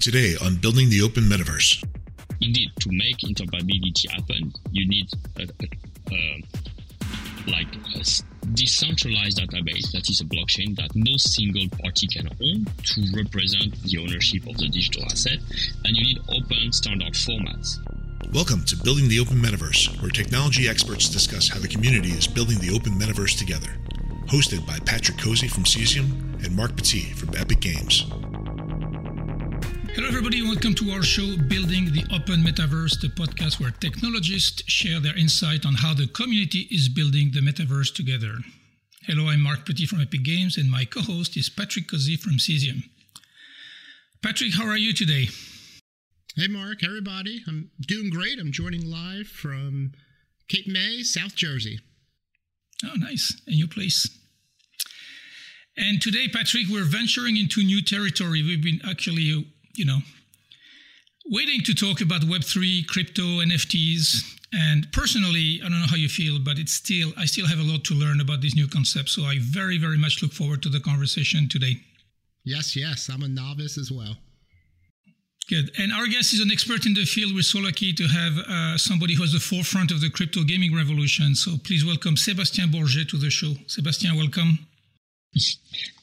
Today on Building the Open Metaverse. Indeed, to make interoperability happen, you need a, a, a like a decentralized database that is a blockchain that no single party can own to represent the ownership of the digital asset, and you need open standard formats. Welcome to Building the Open Metaverse, where technology experts discuss how the community is building the open metaverse together. Hosted by Patrick Cozzi from Cesium and Marc Petit from Epic Games. Hello, everybody. Welcome to our show, Building the Open Metaverse, the podcast where technologists share their insight on how the community is building the metaverse together. Hello, I'm Marc Petit from Epic Games, and my co host is Patrick Cozzi from Cesium. Patrick, how are you today? Hey, Marc, everybody. I'm doing great. I'm joining live from Cape May, South Jersey. Oh, nice. A new place. And today, Patrick, we're venturing into new territory. We've been actually you know, waiting to talk about Web3, crypto, NFTs. And personally, I don't know how you feel, but it's still, I still have a lot to learn about these new concepts. So I very, very much look forward to the conversation today. Yes, yes. I'm a novice as well. Good. And our guest is an expert in the field. We're so lucky to have uh, somebody who's the forefront of the crypto gaming revolution. So please welcome Sebastien Borget to the show. Sebastien, welcome.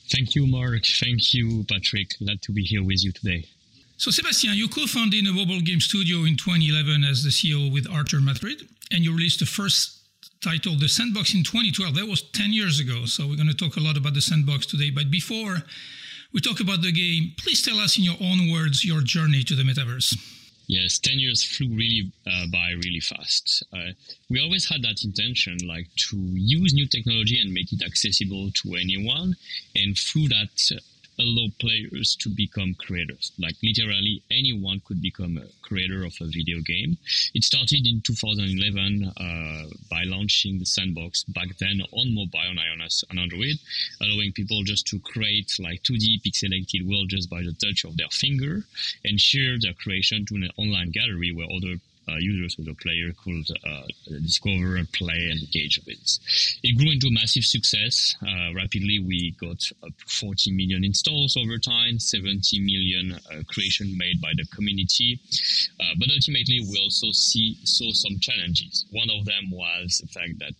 Thank you, Marc. Thank you, Patrick. Glad to be here with you today. So, Sebastian, you co founded mobile game studio in 2011 as the CEO with Arthur Madrid, and you released the first title, The Sandbox, in 2012. That was 10 years ago. So, we're going to talk a lot about The Sandbox today. But before we talk about the game, please tell us in your own words your journey to the metaverse. Yes, 10 years flew really uh, by really fast. Uh, we always had that intention, like to use new technology and make it accessible to anyone. And through that, allow players to become creators. Like literally anyone could become a creator of a video game. It started in 2011 uh, by launching the sandbox back then on mobile on iOS and Android, allowing people just to create like 2D pixelated world just by the touch of their finger and share their creation to an online gallery where other users or the player could uh, discover play and engage with. It grew into a massive success. Uh, rapidly, we got up 40 million installs over time, 70 million uh, creation made by the community. But ultimately, we also see saw some challenges. One of them was the fact that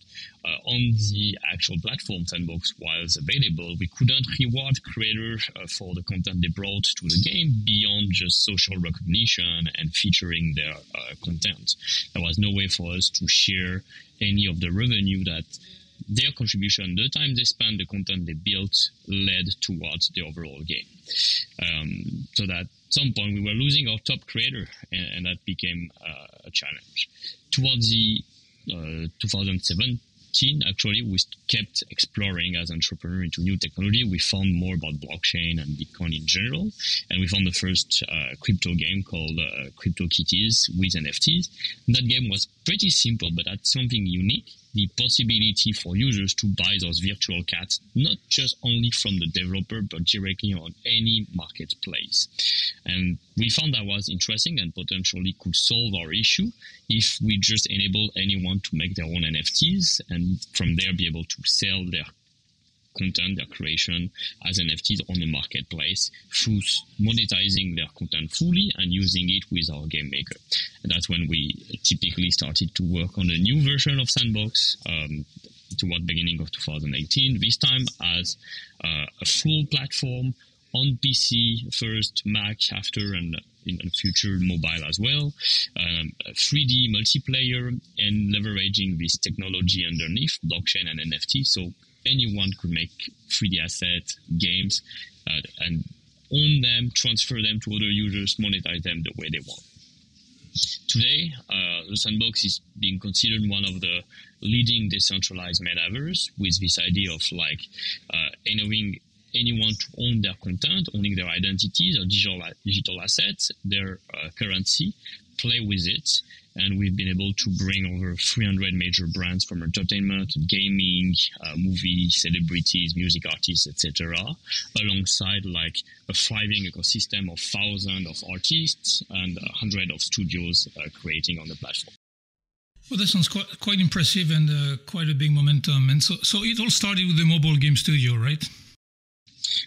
on the actual platform sandbox was available, we couldn't reward creators uh, for the content they brought to the game beyond just social recognition and featuring their uh, content. There was no way for us to share any of the revenue that their contribution, the time they spent, the content they built, led towards the overall game. Um, so that at some point we were losing our top creator, and, and that became uh, a challenge. Towards the uh, 2007 actually we kept exploring as entrepreneur into new technology. We found more about blockchain and bitcoin in general and we found the first uh, crypto game called uh, CryptoKitties with nfts that game was pretty simple but had something unique the possibility for users to buy those virtual cats, not just only from the developer, but directly on any marketplace. And we found that was interesting and potentially could solve our issue if we just enable anyone to make their own NFTs and from there be able to sell their content, their creation as NFTs on the marketplace through monetizing their content fully and using it with our game maker. And that's when we typically started to work on a new version of Sandbox. Um, toward beginning of 2018 this time as uh, a full platform on PC first, Mac after, and in the future mobile as well. Um, 3D multiplayer and leveraging this technology underneath blockchain and NFT. So anyone could make 3D asset games uh, and own them, transfer them to other users, monetize them the way they want. Today, uh, the sandbox is being considered one of the leading decentralized metaverse with this idea of like uh, allowing anyone to own their content, owning their identities, their digital digital assets, their uh, currency, play with it, and we've been able to bring over 300 major brands from entertainment, gaming, uh, movie celebrities, music artists, etc., alongside like a thriving ecosystem of thousands of artists and hundreds of studios uh, creating on the platform. Well, that sounds quite, quite impressive and uh, quite a big momentum. And so, so it all started with the mobile game studio, right?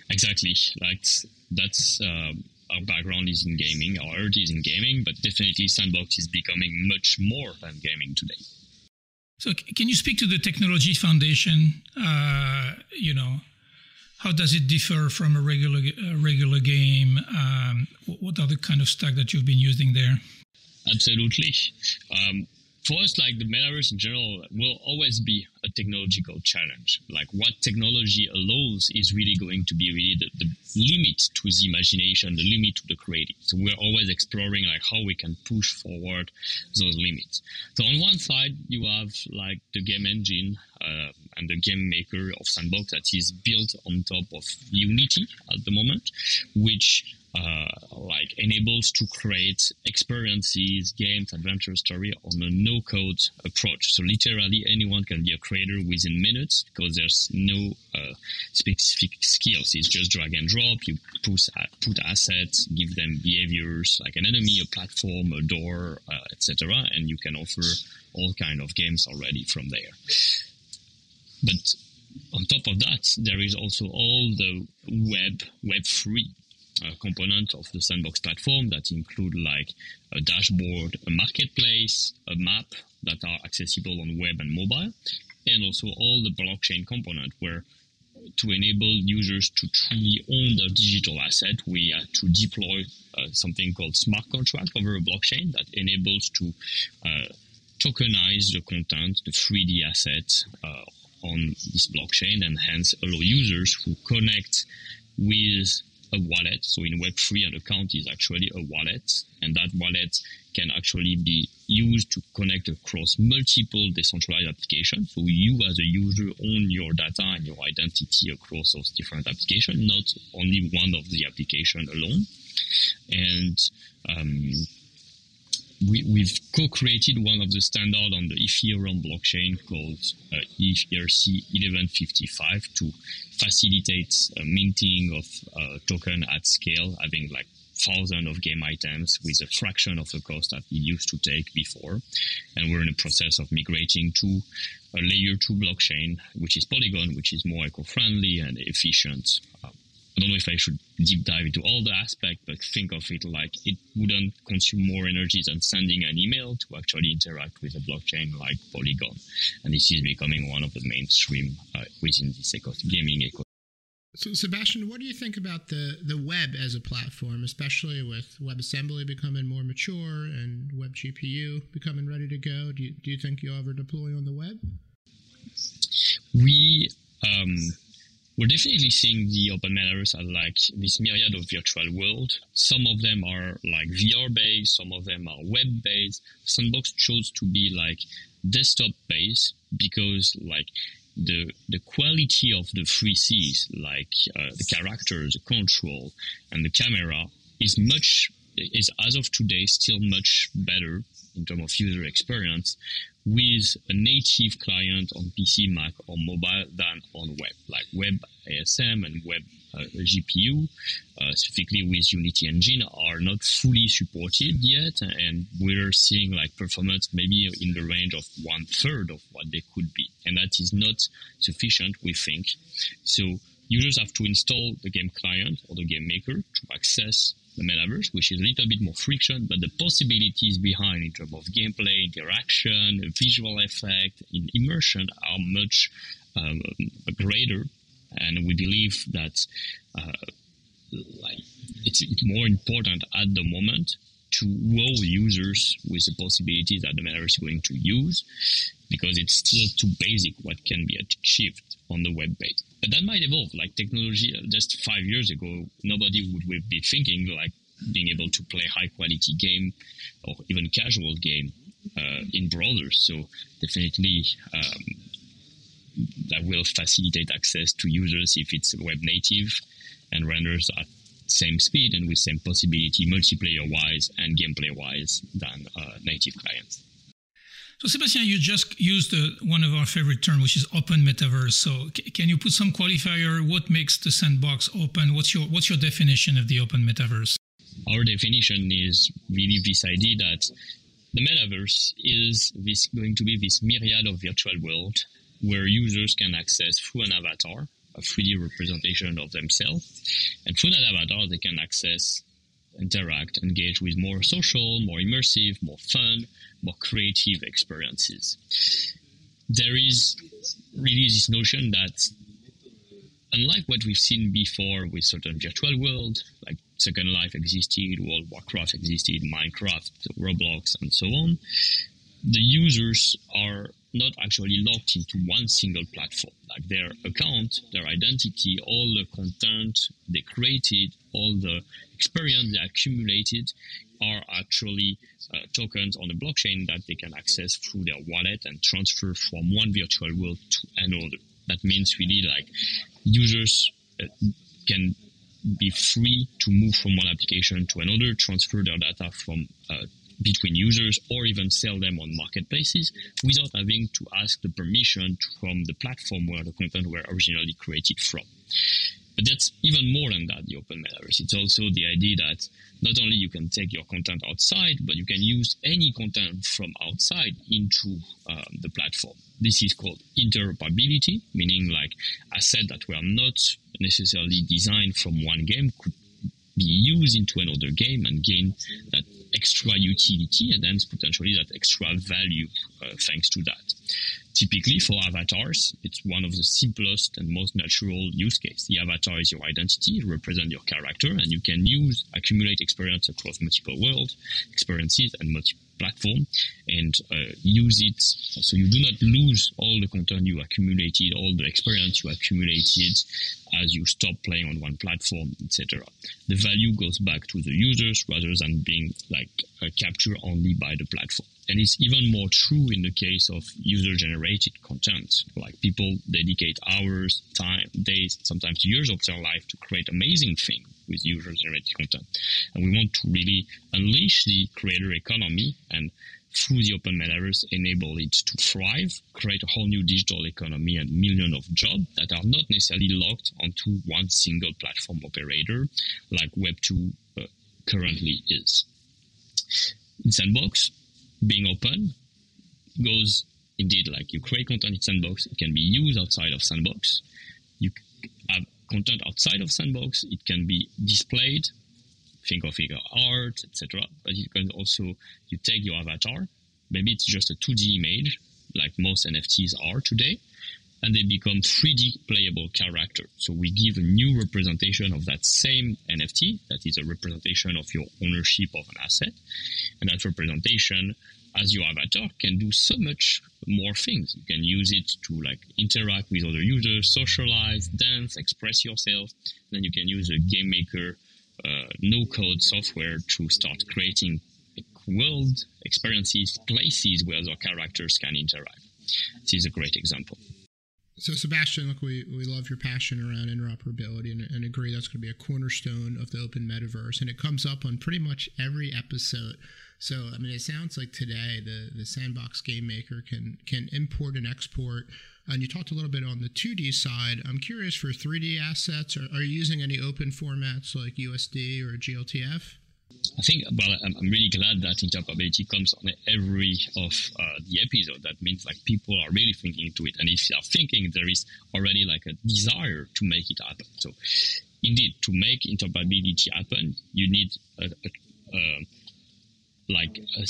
Exactly. Like that's uh, our background is in gaming, our heart is in gaming, but definitely Sandbox is becoming much more than gaming today. So, can you speak to the technology foundation? Uh, you know, how does it differ from a regular a regular game? Um, what are the kind of stack that you've been using there? Absolutely. Um, us, like the metaverse in general, will always be a technological challenge. Like what technology allows is really going to be really the, the limit to the imagination, the limit to the creative. So we're always exploring like how we can push forward those limits. So on one side, you have like the game engine uh, and the game maker of Sandbox that is built on top of Unity at the moment, which uh, like enables to create experiences, games, adventure story on a no-code approach. So literally anyone can be a creator within minutes because there's no uh, specific skills. It's just drag and drop. You put put assets, give them behaviors like an enemy, a platform, a door, uh, etc., and you can offer all kind of games already from there. But on top of that, there is also all the web Web3 uh, component of the sandbox platform that include like a dashboard, a marketplace, a map that are accessible on web and mobile, and also all the blockchain component where to enable users to truly own their digital asset, we had to deploy uh, something called smart contract over a blockchain that enables to uh, tokenize the content, the 3D assets uh, on this blockchain, and hence allow users who connect with a wallet. So in Web3, an account is actually a wallet, and that wallet can actually be used to connect across multiple decentralized applications. So you as a user own your data and your identity across those different applications, not only one of the application alone. And um, we, we've co-created one of the standard on the Ethereum blockchain called uh, ERC 1155 to facilitate uh, minting of uh, token at scale, having like thousands of game items with a fraction of the cost that it used to take before. And we're in the process of migrating to a layer two blockchain, which is Polygon, which is more eco-friendly and efficient. I don't know if I should deep dive into all the aspects, but think of it like it wouldn't consume more energy than sending an email to actually interact with a blockchain like Polygon. And this is becoming one of the mainstream uh, within this eco- gaming ecosystem. So, Sebastian, what do you think about the, the web as a platform, especially with WebAssembly becoming more mature and WebGPU becoming ready to go? Do you, do you think you'll ever deploy on the web? We um, we're definitely seeing the open metaverse as like this myriad of virtual world. Some of them are like VR based, some of them are web based. Sandbox chose to be like desktop based because like the the quality of the 3Cs, like uh, the characters, the control, and the camera, is much is as of today still much better in terms of user experience with a native client on PC, Mac, or mobile than on web, like web ASM and web uh, GPU, uh, specifically with Unity Engine, are not fully supported yet, and we're seeing like performance maybe in the range of one third of what they could be, and that is not sufficient, we think. So users have to install the game client or the game maker to access the metaverse, which is a little bit more friction, but the possibilities behind in terms of gameplay, interaction, visual effect, in immersion are much um, greater. And we believe that uh, like it's, more important at the moment to wow users with the possibilities that the metaverse is going to use because it's still too basic what can be achieved on the web page. But that might evolve. Like technology, uh, just five years ago, nobody would be thinking like being able to play high quality game or even casual game uh, in browsers. So definitely um, that will facilitate access to users if it's web native and renders at same speed and with same possibility multiplayer wise and gameplay wise than uh, native clients. So, Sebastian, you just used uh, one of our favorite terms, which is open metaverse. So, c- can you put some qualifier? What makes the sandbox open? What's your what's your definition of the open metaverse? Our definition is really this idea that the metaverse is this going to be this myriad of virtual world where users can access through an avatar a 3D representation of themselves, and through that avatar they can access interact, engage with more social, more immersive, more fun, more creative experiences. There is really this notion that unlike what we've seen before with certain virtual worlds, like Second Life existed, World Warcraft existed, Minecraft, Roblox, and so on, the users are not actually locked into one single platform. Like their account, their identity, all the content they created, all the experience they accumulated are actually uh, tokens on the blockchain that they can access through their wallet and transfer from one virtual world to another. That means really like users uh, can be free to move from one application to another, transfer their data from uh, between users or even sell them on marketplaces without having to ask the permission from the platform where the content were originally created from. But that's even more than that, the open metaverse. It's also the idea that not only you can take your content outside, but you can use any content from outside into um, the platform. This is called interoperability, meaning like assets that were not necessarily designed from one game could be used into another game and gain extra utility and hence potentially that extra value uh, thanks to that. Typically for avatars, it's one of the simplest and most natural use case. The avatar is your identity, represent your character, and you can use accumulate experience across multiple worlds, experiences, and multiple platform and uh, use it so you do not lose all the content you accumulated, all the experience you accumulated as you stop playing on one platform, etc. The value goes back to the users rather than being like uh, captured only by the platform. And it's even more true in the case of user generated content. Like people dedicate hours, time, days, sometimes years of their life to create amazing things with user generated content. And we want to really unleash the creator economy and through the open metaverse enable it to thrive, create a whole new digital economy and millions of jobs that are not necessarily locked onto one single platform operator like Web2 uh, currently is. In Sandbox, being open goes indeed like you create content in Sandbox, it can be used outside of Sandbox. You have content outside of Sandbox, it can be displayed think of it art, etc. But you can also you take your avatar, maybe it's just a 2D image, like most NFTs are today, and they become 3D playable character. So we give a new representation of that same NFT, that is a representation of your ownership of an asset, and that representation as your avatar can do so much more things. You can use it to like interact with other users, socialize, dance, express yourself. Then you can use a game maker uh, no code software to start creating world experiences, places where the characters can interact. This is a great example. So, Sebastian, look, we, we love your passion around interoperability and, and agree that's going to be a cornerstone of the open metaverse. And it comes up on pretty much every episode. So, I mean, it sounds like today the, the sandbox game maker can, can import and export and you talked a little bit on the 2D side. I'm curious for 3D assets. Are, are you using any open formats like USD or GLTF? I think, well, I'm, really glad that interoperability comes on every of uh, the episode. That means like people are really thinking to it, and if they are thinking, there is already like a desire to make it happen. So, indeed, to make interoperability happen, you need a, a, a like a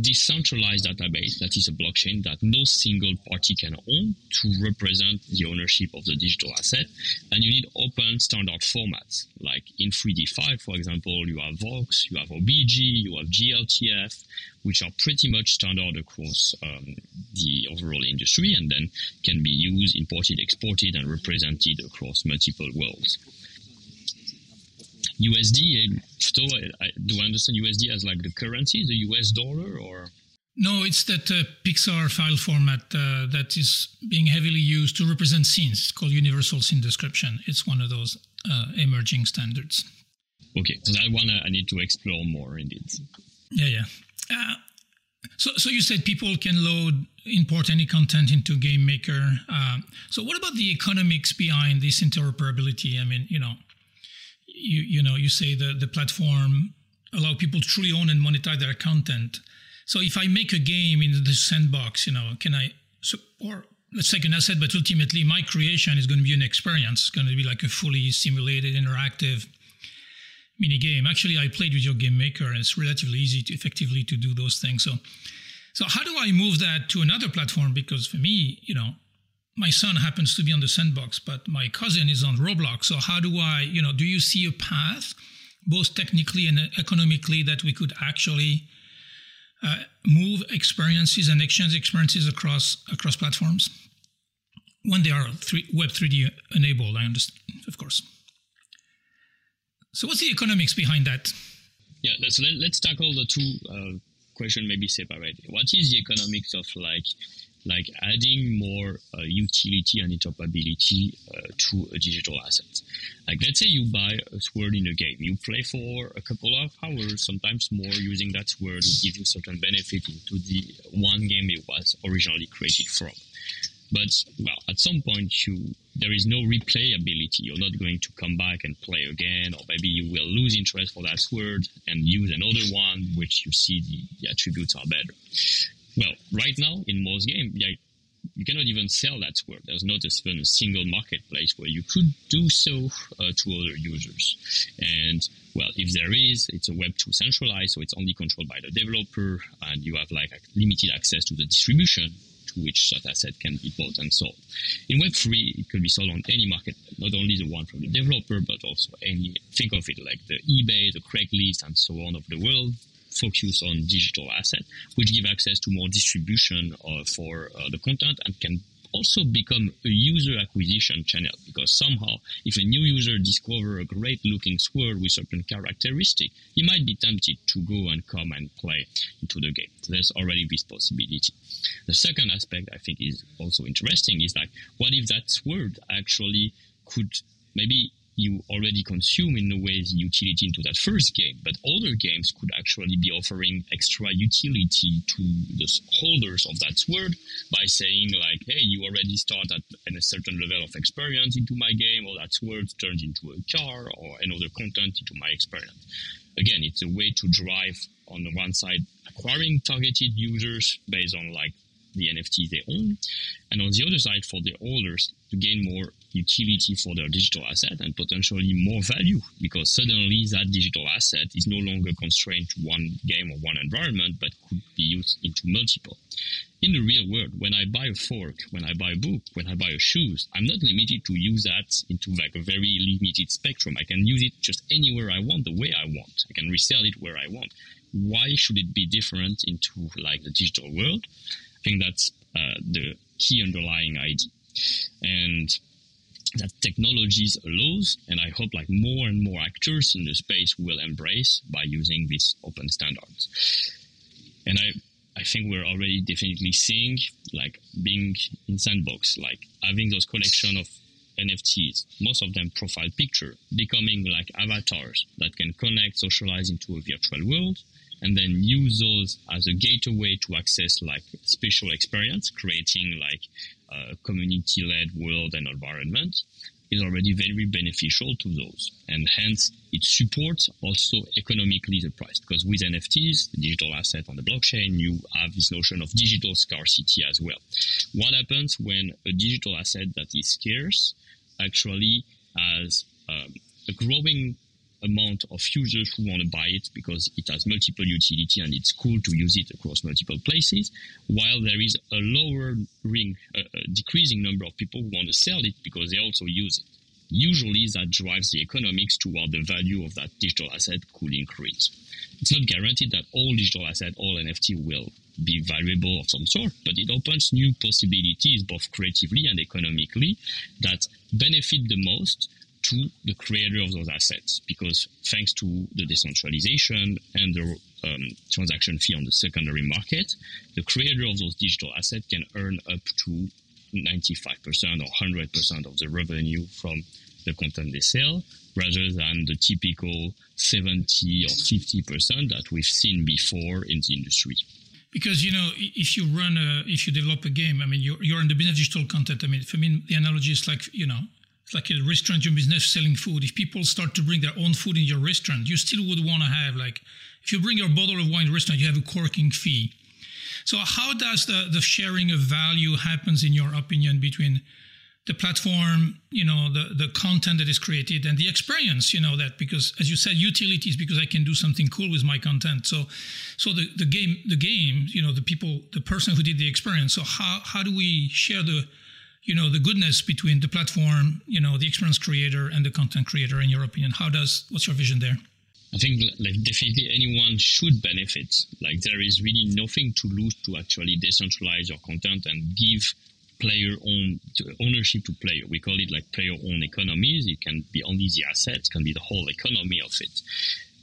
decentralized database that is a blockchain that no single party can own to represent the ownership of the digital asset. And you need open standard formats. Like in 3D5, for example, you have Vox, you have OBJ, you have GLTF, which are pretty much standard across um, the overall industry and then can be used, imported, exported, and represented across multiple worlds. USD, I, do I understand USD as like the currency, the US dollar, or? No, it's that uh, Pixar file format uh, that is being heavily used to represent scenes. It's called Universal Scene Description. It's one of those uh, emerging standards. Okay, so that one I need to explore more indeed. Yeah, yeah. Uh, so, so you said people can load, import any content into Game Maker. Uh, so, what about the economics behind this interoperability? I mean, you know, you you know you say the the platform allow people to truly own and monetize their content. So if I make a game in the sandbox, you know, can I so or let's take an asset, but ultimately my creation is going to be an experience. It's going to be like a fully simulated, interactive mini game. Actually, I played with your game maker, and it's relatively easy to effectively to do those things. So, so how do I move that to another platform? Because for me, you know, my son happens to be on the sandbox, but my cousin is on Roblox. So how do I, you know, do you see a path, both technically and economically, that we could actually uh, move experiences and exchange experiences across across platforms when they are three, Web 3D enabled? I understand, of course. So what's the economics behind that? Yeah, us let us tackle the two uh, question maybe separate. What is the economics of like like adding more uh, utility and interoperability uh, to a digital asset. Like let's say you buy a sword in a game, you play for a couple of hours, sometimes more, using that sword will give you certain benefit into the one game it was originally created from. But well, at some point you there is no replayability. You're not going to come back and play again, or maybe you will lose interest for that sword and use another one, which you see the, the attributes are better. Well, right now in most games, yeah, you cannot even sell that sword. There's not even a single marketplace where you could do so uh, to other users. And well, if there is, it's a Web 2 centralized, so it's only controlled by the developer, and you have like limited access to the distribution to which such asset can be bought and sold. In Web 3, it can be sold on any market, not only the one from the developer, but also any, think of it like the eBay, the Craigslist, and so on of the world focus on digital asset, which give access to more distribution uh, for uh, the content and can also become a user acquisition channel because somehow if a new user discover a great looking sword with certain characteristic he might be tempted to go and come and play into the game. So there's already this possibility. The second aspect i think is also interesting is like what if that sword actually could maybe you already consume in a way the utility into that first game, but other games could actually be offering extra utility to the holders of that sword by saying like, hey, you already start at, a certain level of experience into my game, or that sword turns into a car or another content into my experience. Again, it's a way to drive on the one side acquiring targeted users based on like the NFT they own, and on the other side for the holders to gain more utility for their digital asset and potentially more value because suddenly that digital asset is no longer constrained to one game or one environment but could be used into multiple. In the real world, when I buy a fork, when I buy a book, when I buy a shoes, I'm not limited to use that into like a very limited spectrum. I can use it just anywhere I want, the way I want. I can resell it where I want. Why should it be different into like the digital world? I think that's uh, the key underlying idea. And that technologies allows, and I hope like more and more actors in the space will embrace by using these open standards. And I, I think we're already definitely seeing like being in sandbox, like having those collection of NFTs, most of them profile picture, becoming like avatars that can connect, socialize into a virtual world, and then use those as a gateway to access like special experience, creating like a community-led world and environment is already very beneficial to those. And hence it supports also economically the price because with NFTs, the digital asset on the blockchain, you have this notion of digital scarcity as well. What happens when a digital asset that is scarce actually has um, a growing amount of users who want to buy it because it has multiple utility and it's cool to use it across multiple places, while there is a lower ring, a, a decreasing number of people who want to sell it because they also use it. Usually that drives the economics toward the value of that digital asset could increase. It's not guaranteed that all digital asset, all NFT will be valuable of some sort, but it opens new possibilities both creatively and economically that benefit the most to the creator of those assets because thanks to the decentralization and the um, transaction fee on the secondary market, the creator of those digital assets can earn up to 95% or 100% of the revenue from the content they sell rather than the typical 70 or 50% that we've seen before in the industry. Because you know if you run a if you develop a game i mean you're, you're in the business digital content. I mean for me the analogy is like you know like a restaurant your business selling food. If people start to bring their own food in your restaurant, you still would want to have like if you bring your bottle of wine restaurant, you have a corking fee. So how does the, the sharing of value happens in your opinion between the platform, you know, the, the content that is created and the experience, you know, that because as you said, utilities because I can do something cool with my content. So so the, the game the game, you know, the people the person who did the experience. So how how do we share the you know the goodness between the platform, you know, the experience creator and the content creator in your opinion? How does what's your vision there? I think like definitely anyone should benefit. Like there is really nothing to lose to actually decentralize your content and give player own ownership to player. We call it like player owned economies. It can be only the assets, can be the whole economy of it.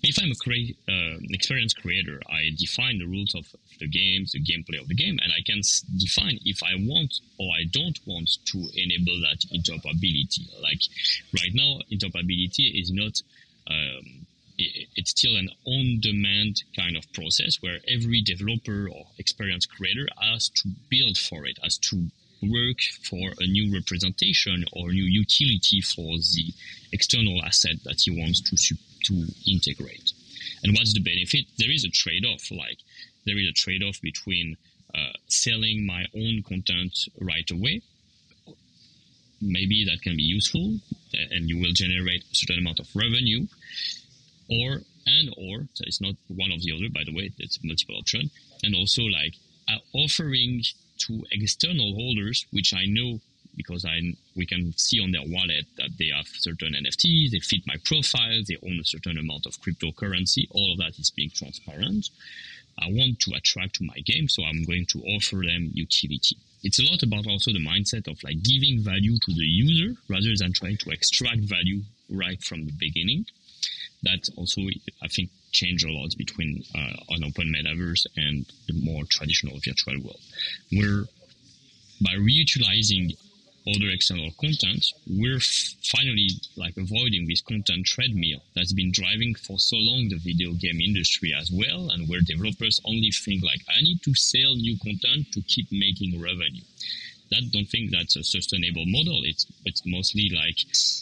If I'm a crea- uh, experience creator, I define the rules of the game, the gameplay of the game, and I can define if I want or I don't want to enable that interoperability. Like right now, interoperability is not. Um, it's still an on-demand kind of process where every developer or experienced creator has to build for it, has to work for a new representation or new utility for the external asset that he wants to to integrate. And what's the benefit? There is a trade-off. Like there is a trade-off between uh, selling my own content right away. Maybe that can be useful, and you will generate a certain amount of revenue, or and or so it's not one of the other. By the way, it's multiple option, and also like uh, offering to external holders, which I know because I we can see on their wallet that they have certain NFTs, they fit my profile, they own a certain amount of cryptocurrency. All of that is being transparent. I want to attract to my game, so I'm going to offer them utility. It's a lot about also the mindset of like giving value to the user rather than trying to extract value right from the beginning. That also, I think, change a lot between uh, an open metaverse and the more traditional virtual world. Where by reutilizing other external content, we're finally like avoiding this content treadmill that's been driving for so long the video game industry as well, and where developers only think like I need to sell new content to keep making revenue that don't think that's a sustainable model. It's it's mostly like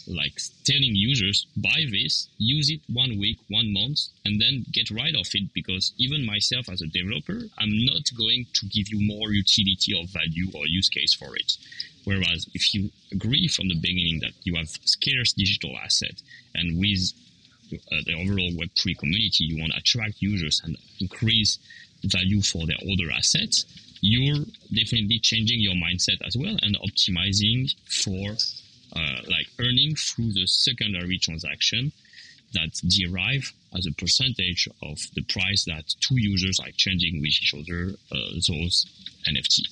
like telling users buy this, use it one week, one month, and then get rid of it because even myself as a developer, I'm not going to give you more utility or value or use case for it. Whereas if you agree from the beginning that you have scarce digital asset and with uh, the overall Web3 community, you want to attract users and increase value for their other assets, you're definitely changing your mindset as well and optimizing for uh, like earning through the secondary transaction that derive as a percentage of the price that two users are exchanging with each other uh, those NFT.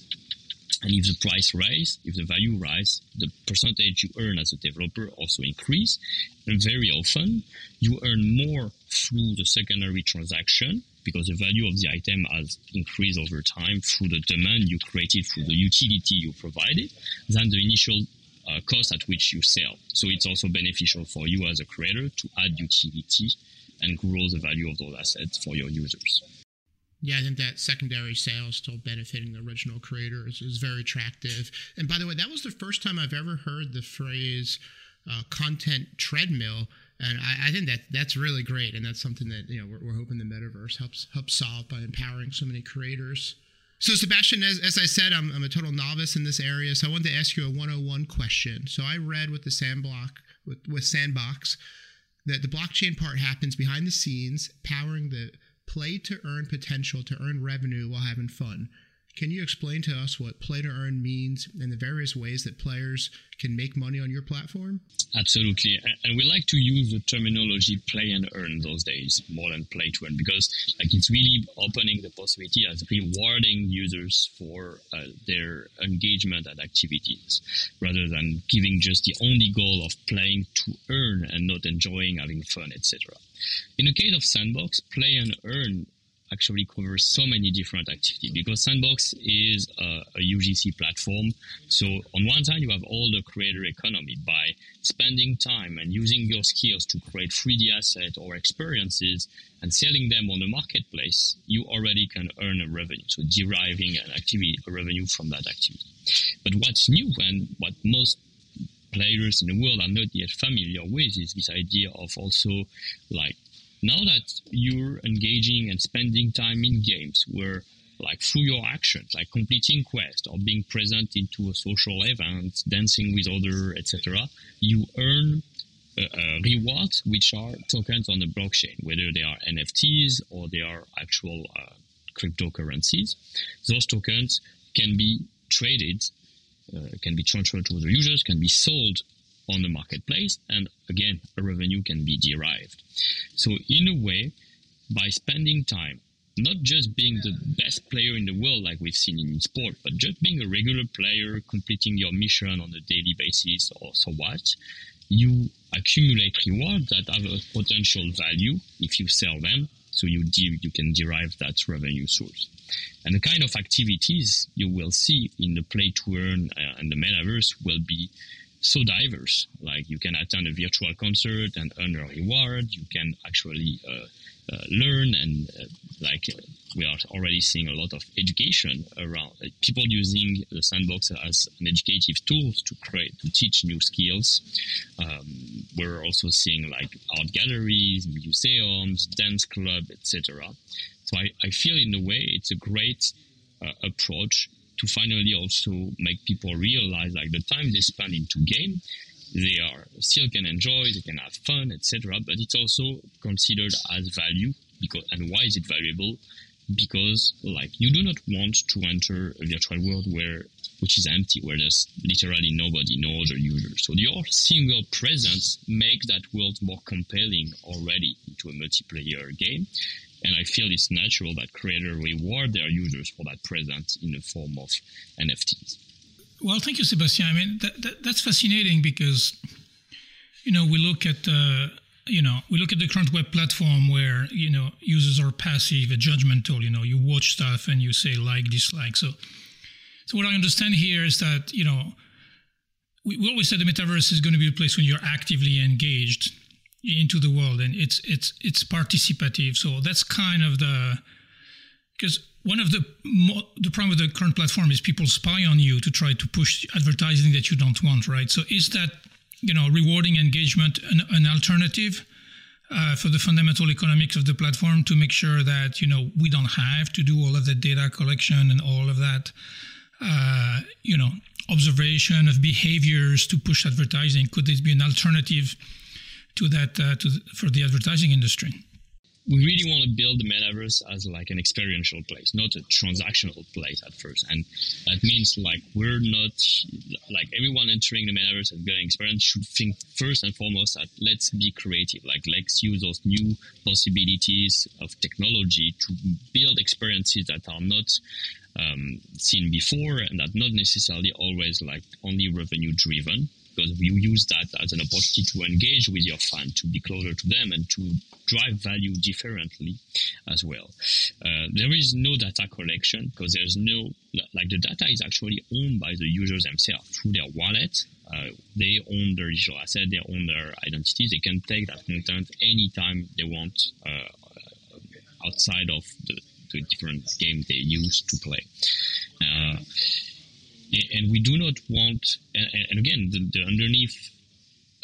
And if the price rise, if the value rise, the percentage you earn as a developer also increase. And very often you earn more through the secondary transaction because the value of the item has increased over time through the demand you created through the utility you provided than the initial uh, cost at which you sell. So it's also beneficial for you as a creator to add utility and grow the value of those assets for your users. Yeah, I think that secondary sale still benefiting the original creator is, is, very attractive. And by the way, that was the first time I've ever heard the phrase uh, content treadmill and I, I, think that that's really great, and that's something that you know we're, we're, hoping the metaverse helps help solve by empowering so many creators. So Sebastian, as, as I said, I'm, I'm a total novice in this area, so I wanted to ask you a 101 question. So I read with the Sandblock with, with Sandbox that the blockchain part happens behind the scenes, powering the play to earn potential to earn revenue while having fun. Can you explain to us what play to earn means and the various ways that players can make money on your platform? Absolutely. And we like to use the terminology play and earn those days more than play to earn because like it's really opening the possibility as rewarding users for uh, their engagement and activities rather than giving just the only goal of playing to earn and not enjoying having fun, etc. In the case of Sandbox, play and earn actually covers so many different activities because Sandbox is a, a, UGC platform. So on one side, you have all the creator economy by spending time and using your skills to create 3D assets or experiences and selling them on the marketplace, you already can earn a revenue. So deriving an activity, a revenue from that activity. But what's new and what most players in the world are not yet familiar with is this idea of also like now that you're engaging and spending time in games where like through your actions, like completing quests or being present into a social event, dancing with other, etc., you earn uh, uh, rewards which are tokens on the blockchain, whether they are NFTs or they are actual uh, cryptocurrencies. Those tokens can be traded, uh, can be transferred to other users, can be sold on the marketplace, and again, a revenue can be derived. So, in a way, by spending time not just being the best player in the world like we've seen in sport, but just being a regular player, completing your mission on a daily basis or so what, you accumulate rewards that have a potential value if you sell them. So you de- you can derive that revenue source. And the kind of activities you will see in the play to earn uh, and the metaverse will be so diverse. Like you can attend a virtual concert and earn a reward. You can actually uh, uh, learn and uh, like we are already seeing a lot of education around people using the sandbox as an educative tool to create to teach new skills um, we're also seeing like art galleries museums dance club etc so I, I feel in a way it's a great uh, approach to finally also make people realize like the time they spend into game they are still can enjoy, they can have fun, etc. But it's also considered as value because and why is it valuable? Because like you do not want to enter a virtual world where which is empty, where there's literally nobody, no other users. So your single presence makes that world more compelling already into a multiplayer game. And I feel it's natural that creators reward their users for that presence in the form of NFTs. Well, thank you, Sebastian. I mean, that, that, that's fascinating because, you know, we look at, uh, you know, we look at the current web platform where, you know, users are passive, judgmental, you know, you watch stuff and you say like, dislike. So, so what I understand here is that, you know, we, we always said the metaverse is going to be a place when you're actively engaged into the world and it's, it's, it's participative. So that's kind of the, because one of the the problem with the current platform is people spy on you to try to push advertising that you don't want, right? So is that you know rewarding engagement an, an alternative uh, for the fundamental economics of the platform to make sure that you know we don't have to do all of the data collection and all of that uh, you know observation of behaviors to push advertising? Could this be an alternative to that uh, to for the advertising industry? we really want to build the metaverse as like an experiential place, not a transactional place at first. And that means like we're not like everyone entering the metaverse and getting experience should think first and foremost that let's be creative. Like let's use those new possibilities of technology to build experiences that are not um, seen before and that not necessarily always like only revenue driven because you use that as an opportunity to engage with your fan, to be closer to them, and to drive value differently as well. Uh, there is no data collection because there's no like the data is actually owned by the users themselves through their wallet. Uh, they own their digital asset, they own their identities. They can take that content anytime they want uh, outside of the, the, different game they use to play. And we do not want and, and again the, the, underneath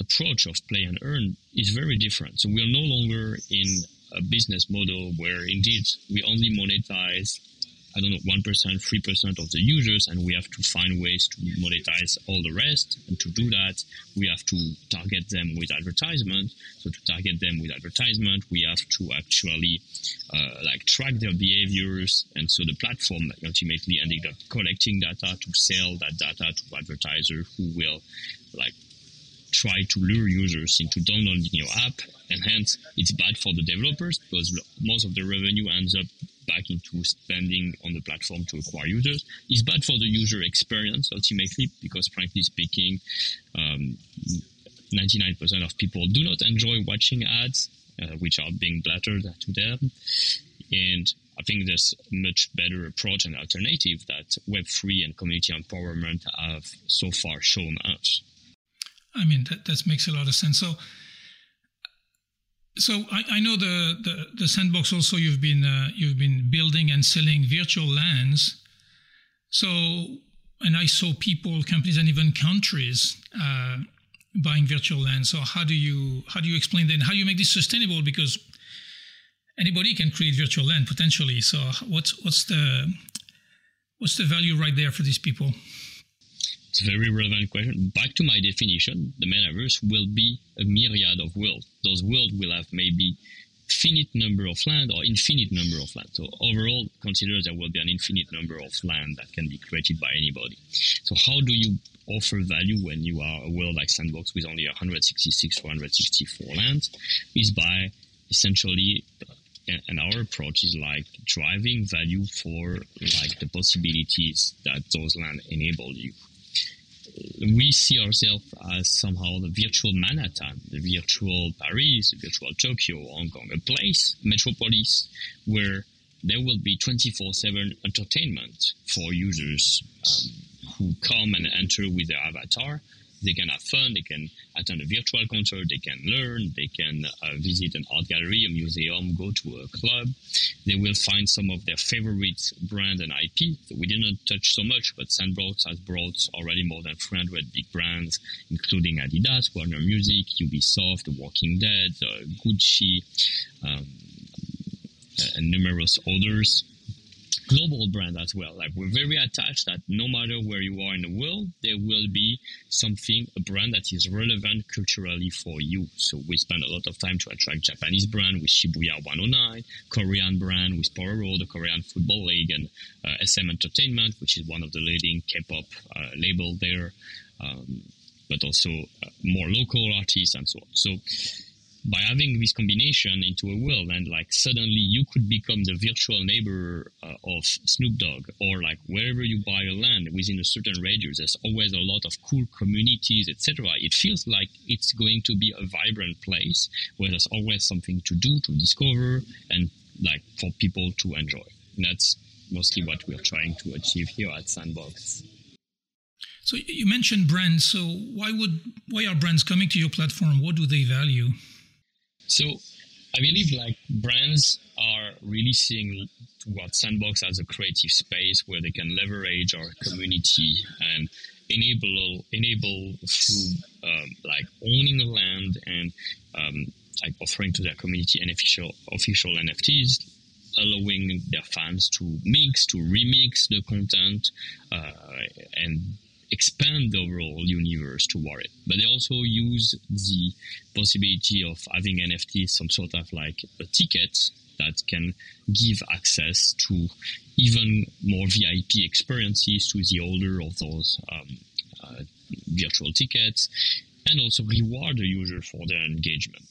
approach of play and earn is very different. So we are no longer in a business model where indeed we only monetize I don't know, 1%, 3% of the users, and we have to find ways to monetize all the rest. And to do that, we have to target them with advertisement. So to target them with advertisement, we have to actually uh, like track their behaviors. And so the platform ultimately ended up collecting data to sell that data to advertisers who will like try to lure users into downloading your app and hence it's bad for the developers because most of the revenue ends up back into spending on the platform to acquire users. It's bad for the user experience ultimately because, frankly speaking, um, 99% of people do not enjoy watching ads, uh, which are being blattered to them. And I think there's much better approach and alternative that Web3 and community empowerment have so far shown us. I mean, that, that makes a lot of sense. So, so I, I know the, the, the sandbox also you've been uh, you've been building and selling virtual lands. So and I saw people, companies, and even countries uh, buying virtual lands. So how do you how do you explain that? How do you make this sustainable? Because anybody can create virtual land potentially. So what's what's the what's the value right there for these people? It's a very relevant question. Back to my definition, the metaverse will be a myriad of worlds. Those worlds will have maybe finite number of land or infinite number of land. So overall, consider there will be an infinite number of land that can be created by anybody. So how do you offer value when you are a world like Sandbox with only 166 or 164 lands? Is by essentially and our approach is like driving value for like the possibilities that those land enable you we see ourselves as somehow the virtual Manhattan, the virtual Paris, the virtual Tokyo, Hong Kong, a place, metropolis, where there will be 24-7 entertainment for users um, who come and enter with their avatar. They can have fun, they can attend a virtual concert, they can learn, they can uh, visit an art gallery, a museum, go to a club. They will find some of their favorite brand and IP. We didn't touch so much, but Sandbox has brought already more than 300 big brands, including Adidas, Warner Music, Ubisoft, The Walking Dead, uh, Gucci, um, and numerous others global brand as well. Like we're very attached that no matter where you are in the world, there will be something, a brand that is relevant culturally for you. So we spend a lot of time to attract Japanese brand with Shibuya 109, Korean brand with Pororo, the Korean Football League, and uh, SM Entertainment, which is one of the leading K-pop uh, label there. Um, but also uh, more local artists and so on. So by having this combination into a world and like suddenly you could become the virtual neighbor uh, of Snoop Dogg or like wherever you buy a land within a certain radius there's always a lot of cool communities etc it feels like it's going to be a vibrant place where there's always something to do to discover and like for people to enjoy. And that's mostly what we're trying to achieve here at Sandbox. So you mentioned brands. So why would why are brands coming to your platform? What do they value so I believe like brands are really seeing what Sandbox as a creative space where they can leverage our community and enable enable through um, like owning a land and um, like offering to their community an official official NFTs, allowing their fans to mix to remix the content uh, and expand the overall universe toward it. But they also use the possibility of having NFTs, some sort of like a ticket that can give access to even more VIP experiences to the holder of those um, uh, virtual tickets and also reward the user for their engagement.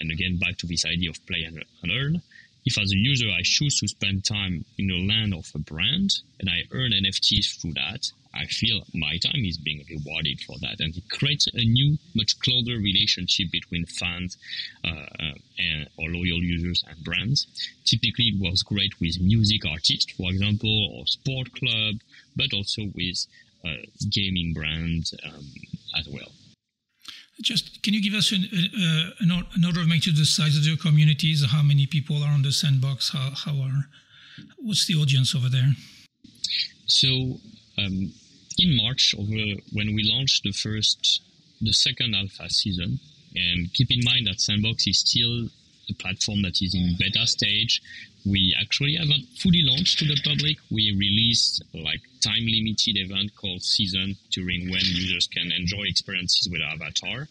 And again, back to this idea of play and earn if as a user I choose to spend time in the land of a brand and I earn NFTs through that, I feel my time is being rewarded for that. And it creates a new, much closer relationship between fans uh, uh, and or loyal users and brands. Typically, it was great with music artists, for example, or sport club, but also with uh, gaming brands um, as well. Just can you give us an, uh, an order of magnitude the size of your communities? How many people are on the sandbox? How, how are what's the audience over there? So um, in March, over when we launched the first, the second alpha season, and keep in mind that Sandbox is still a platform that is in beta stage. We actually haven't fully launched to the public. We released like time limited event called Season during when users can enjoy experiences with Avatar.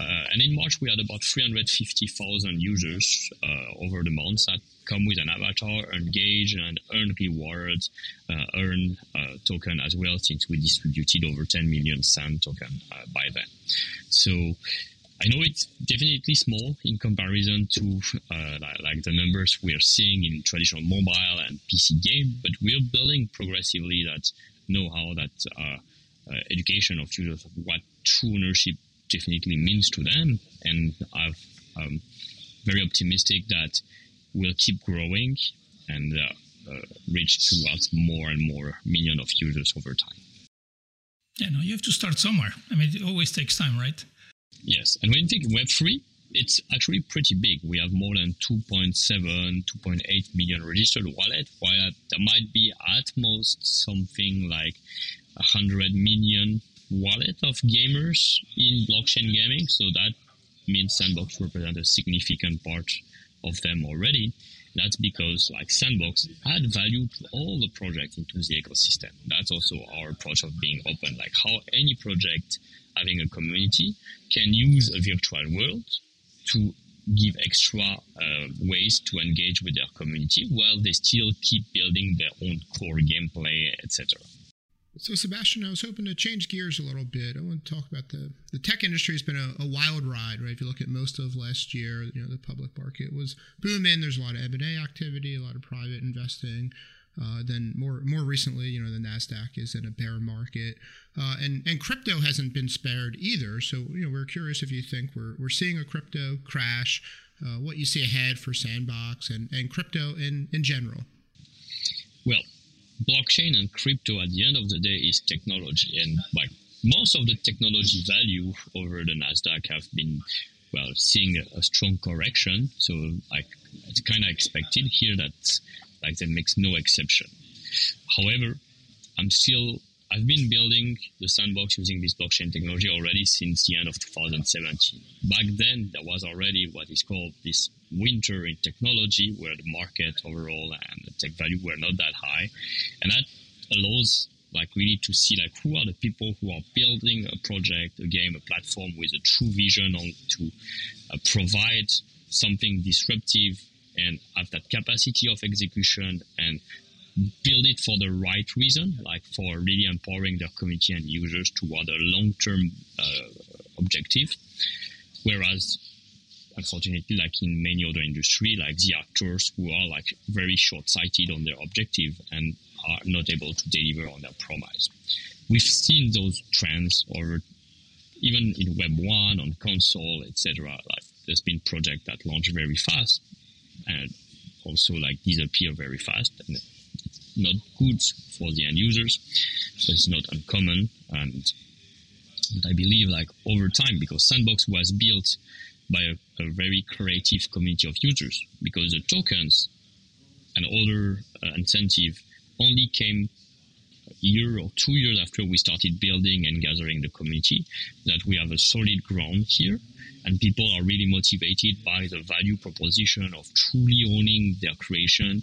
Uh, and in March, we had about 350,000 users uh, over the months that come with an avatar, engage and earn rewards, uh, earn uh, token as well, since we distributed over 10 million SAND token uh, by then. So I know it's definitely small in comparison to uh, like the numbers we're seeing in traditional mobile and PC game, but we're building progressively that know-how, that uh, uh, education of users of what true ownership definitely means to them, and I'm um, very optimistic that we'll keep growing and uh, uh, reach towards more and more million of users over time. Yeah, no, you have to start somewhere. I mean, it always takes time, right? Yes, and when you think Web3, it's actually pretty big. We have more than 2.7, 2.8 million registered wallet, while there might be at most something like 100 million wallet of gamers in blockchain gaming. So that means Sandbox represents a significant part of them already. That's because like Sandbox add value to all the projects into the ecosystem. That's also our approach of being open, like how any project having a community can use a virtual world to give extra uh, ways to engage with their community while they still keep building their own core gameplay, etc. So, Sebastian, I was hoping to change gears a little bit. I want to talk about the the tech industry has been a, a, wild ride, right? If you look at most of last year, you know, the public market was booming. There's a lot of M and A activity, a lot of private investing. Uh, then more more recently, you know, the Nasdaq is in a bear market, uh, and and crypto hasn't been spared either. So, you know, we're curious if you think we're we're seeing a crypto crash, uh, what you see ahead for Sandbox and and crypto in in general. Well, blockchain and crypto at the end of the day is technology and like most of the technology value over the nasdaq have been well seeing a, strong correction so like it's kind of expected here that like that makes no exception however i'm still I've been building the sandbox using this blockchain technology already since the end of 2017. Back then, there was already what is called this winter in technology, where the market overall and the tech value were not that high, and that allows like really to see like who are the people who are building a project, a game, a platform with a true vision on to uh, provide something disruptive and have that capacity of execution and build it for the right reason, like for really empowering their community and users toward a long-term uh, objective. Whereas, unfortunately, like in many other industry, like the actors who are like very short-sighted on their objective and are not able to deliver on their promise. We've seen those trends over even in Web one, on console, etc. Like there's been projects that launch very fast and also like disappear very fast. And not good for the end users. So it's not uncommon. And but I believe like over time, because Sandbox was built by a, a very creative community of users, because the tokens and other uh, incentive only came year or two years after we started building and gathering the community, that we have a solid ground here. And people are really motivated by the value proposition of truly owning their creation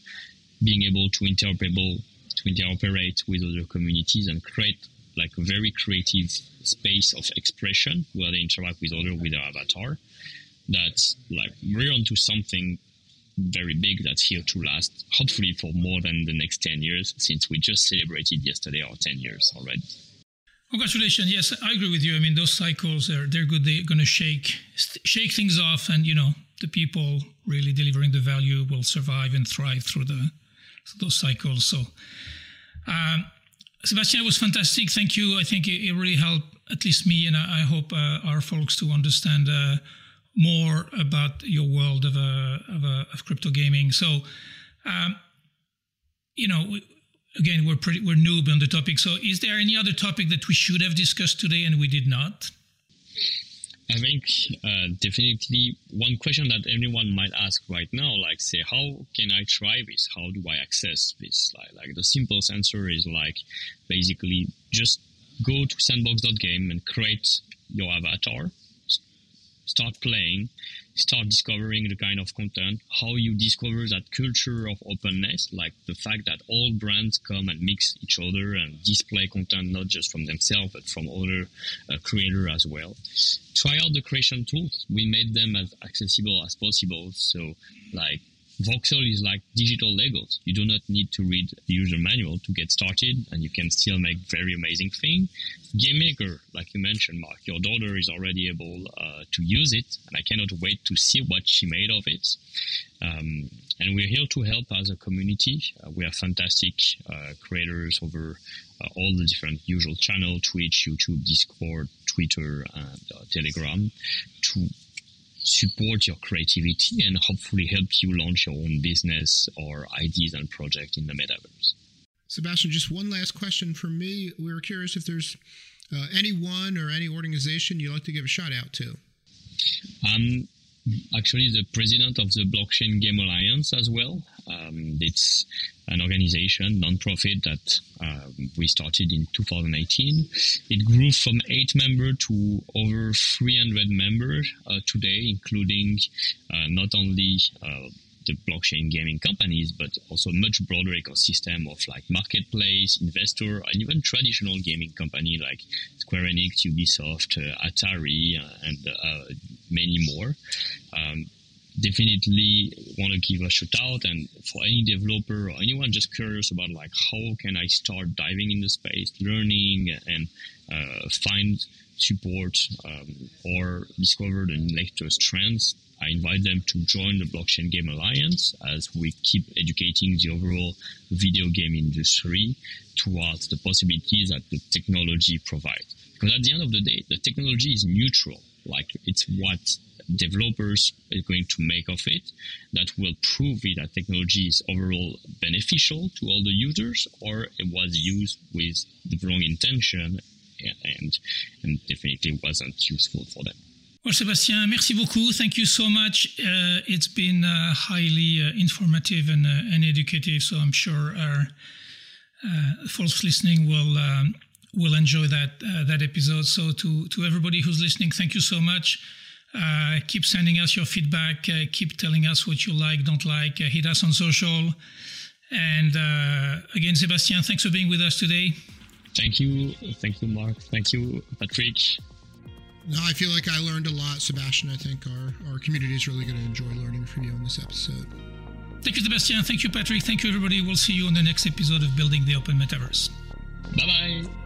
being able to interoperable to interoperate with other communities and create like a very creative space of expression where they interact with other with their avatar. That's like we're onto something very big that's here to last hopefully for more than the next 10 years since we just celebrated yesterday our 10 years already congratulations yes i agree with you i mean those cycles are they're good they're going to shake shake things off and you know the people really delivering the value will survive and thrive through the those cycles. So, um, Sebastian, it was fantastic. Thank you. I think it, it really helped at least me, and I, I hope uh, our folks to understand uh, more about your world of, uh, of, uh, of crypto gaming. So, um, you know, again, we're pretty we're noob on the topic. So, is there any other topic that we should have discussed today and we did not? I think uh, definitely one question that anyone might ask right now, like say, how can I try this? How do I access this? Like, like the simplest answer is like basically just go to sandbox.game and create your avatar, start playing, start discovering the kind of content, how you discover that culture of openness, like the fact that all brands come and mix each other and display content not just from themselves but from other uh, creators as well. Try out the creation tools. We made them as accessible as possible. So, like Voxel is like digital Legos. You do not need to read the user manual to get started, and you can still make very amazing things. GameMaker, like you mentioned, Marc, your daughter is already able uh, to use it, and I cannot wait to see what she made of it. Um, and we're here to help as a community. Uh, we have fantastic uh, creators over uh, all the different usual channels: Twitch, YouTube, Discord, Twitter, and uh, Telegram, to support your creativity and hopefully help you launch your own business or ideas and project in the metaverse. Sebastian, just one last question for me. We were curious if there's uh, anyone or any organization you'd like to give a shout out to. Um, actually the president of the Blockchain Game Alliance as well. Um, it's an organization, non-profit that uh, we started in 2018. It grew from eight members to over 300 members uh, today, including uh, not only uh, the blockchain gaming companies, but also much broader ecosystem of like marketplace, investor, and even traditional gaming company like Square Enix, Ubisoft, uh, Atari, uh, and uh, many more. Um, definitely want to give a shout out and for any developer or anyone just curious about like how can i start diving in the space learning and uh, find support um, or discover the latest trends i invite them to join the blockchain game alliance as we keep educating the overall video game industry towards the possibilities that the technology provides because at the end of the day the technology is neutral like it's what developers are going to make of it that will prove that technology is overall beneficial to all the users or it was used with the wrong intention and, and definitely wasn't useful for them. Well, Sébastien, merci beaucoup. Thank you so much. Uh, it's been uh, highly uh, informative and, uh, and educative, so I'm sure our uh, folks listening will um, will enjoy that uh, that episode. So to to everybody who's listening, thank you so much. Keep sending us your feedback. Keep telling us what you like, don't like. Hit us on social. And again, Sebastian, thanks for being with us today. Thank you. Thank you, Marc. Thank you, Patrick. No, I feel like I learned a lot, Sebastian. I think our, our community is really going to enjoy learning from you on this episode. Thank you, Sebastian. Thank you, Patrick. Thank you, everybody. We'll see you on the next episode of Building the Open Metaverse. Bye bye.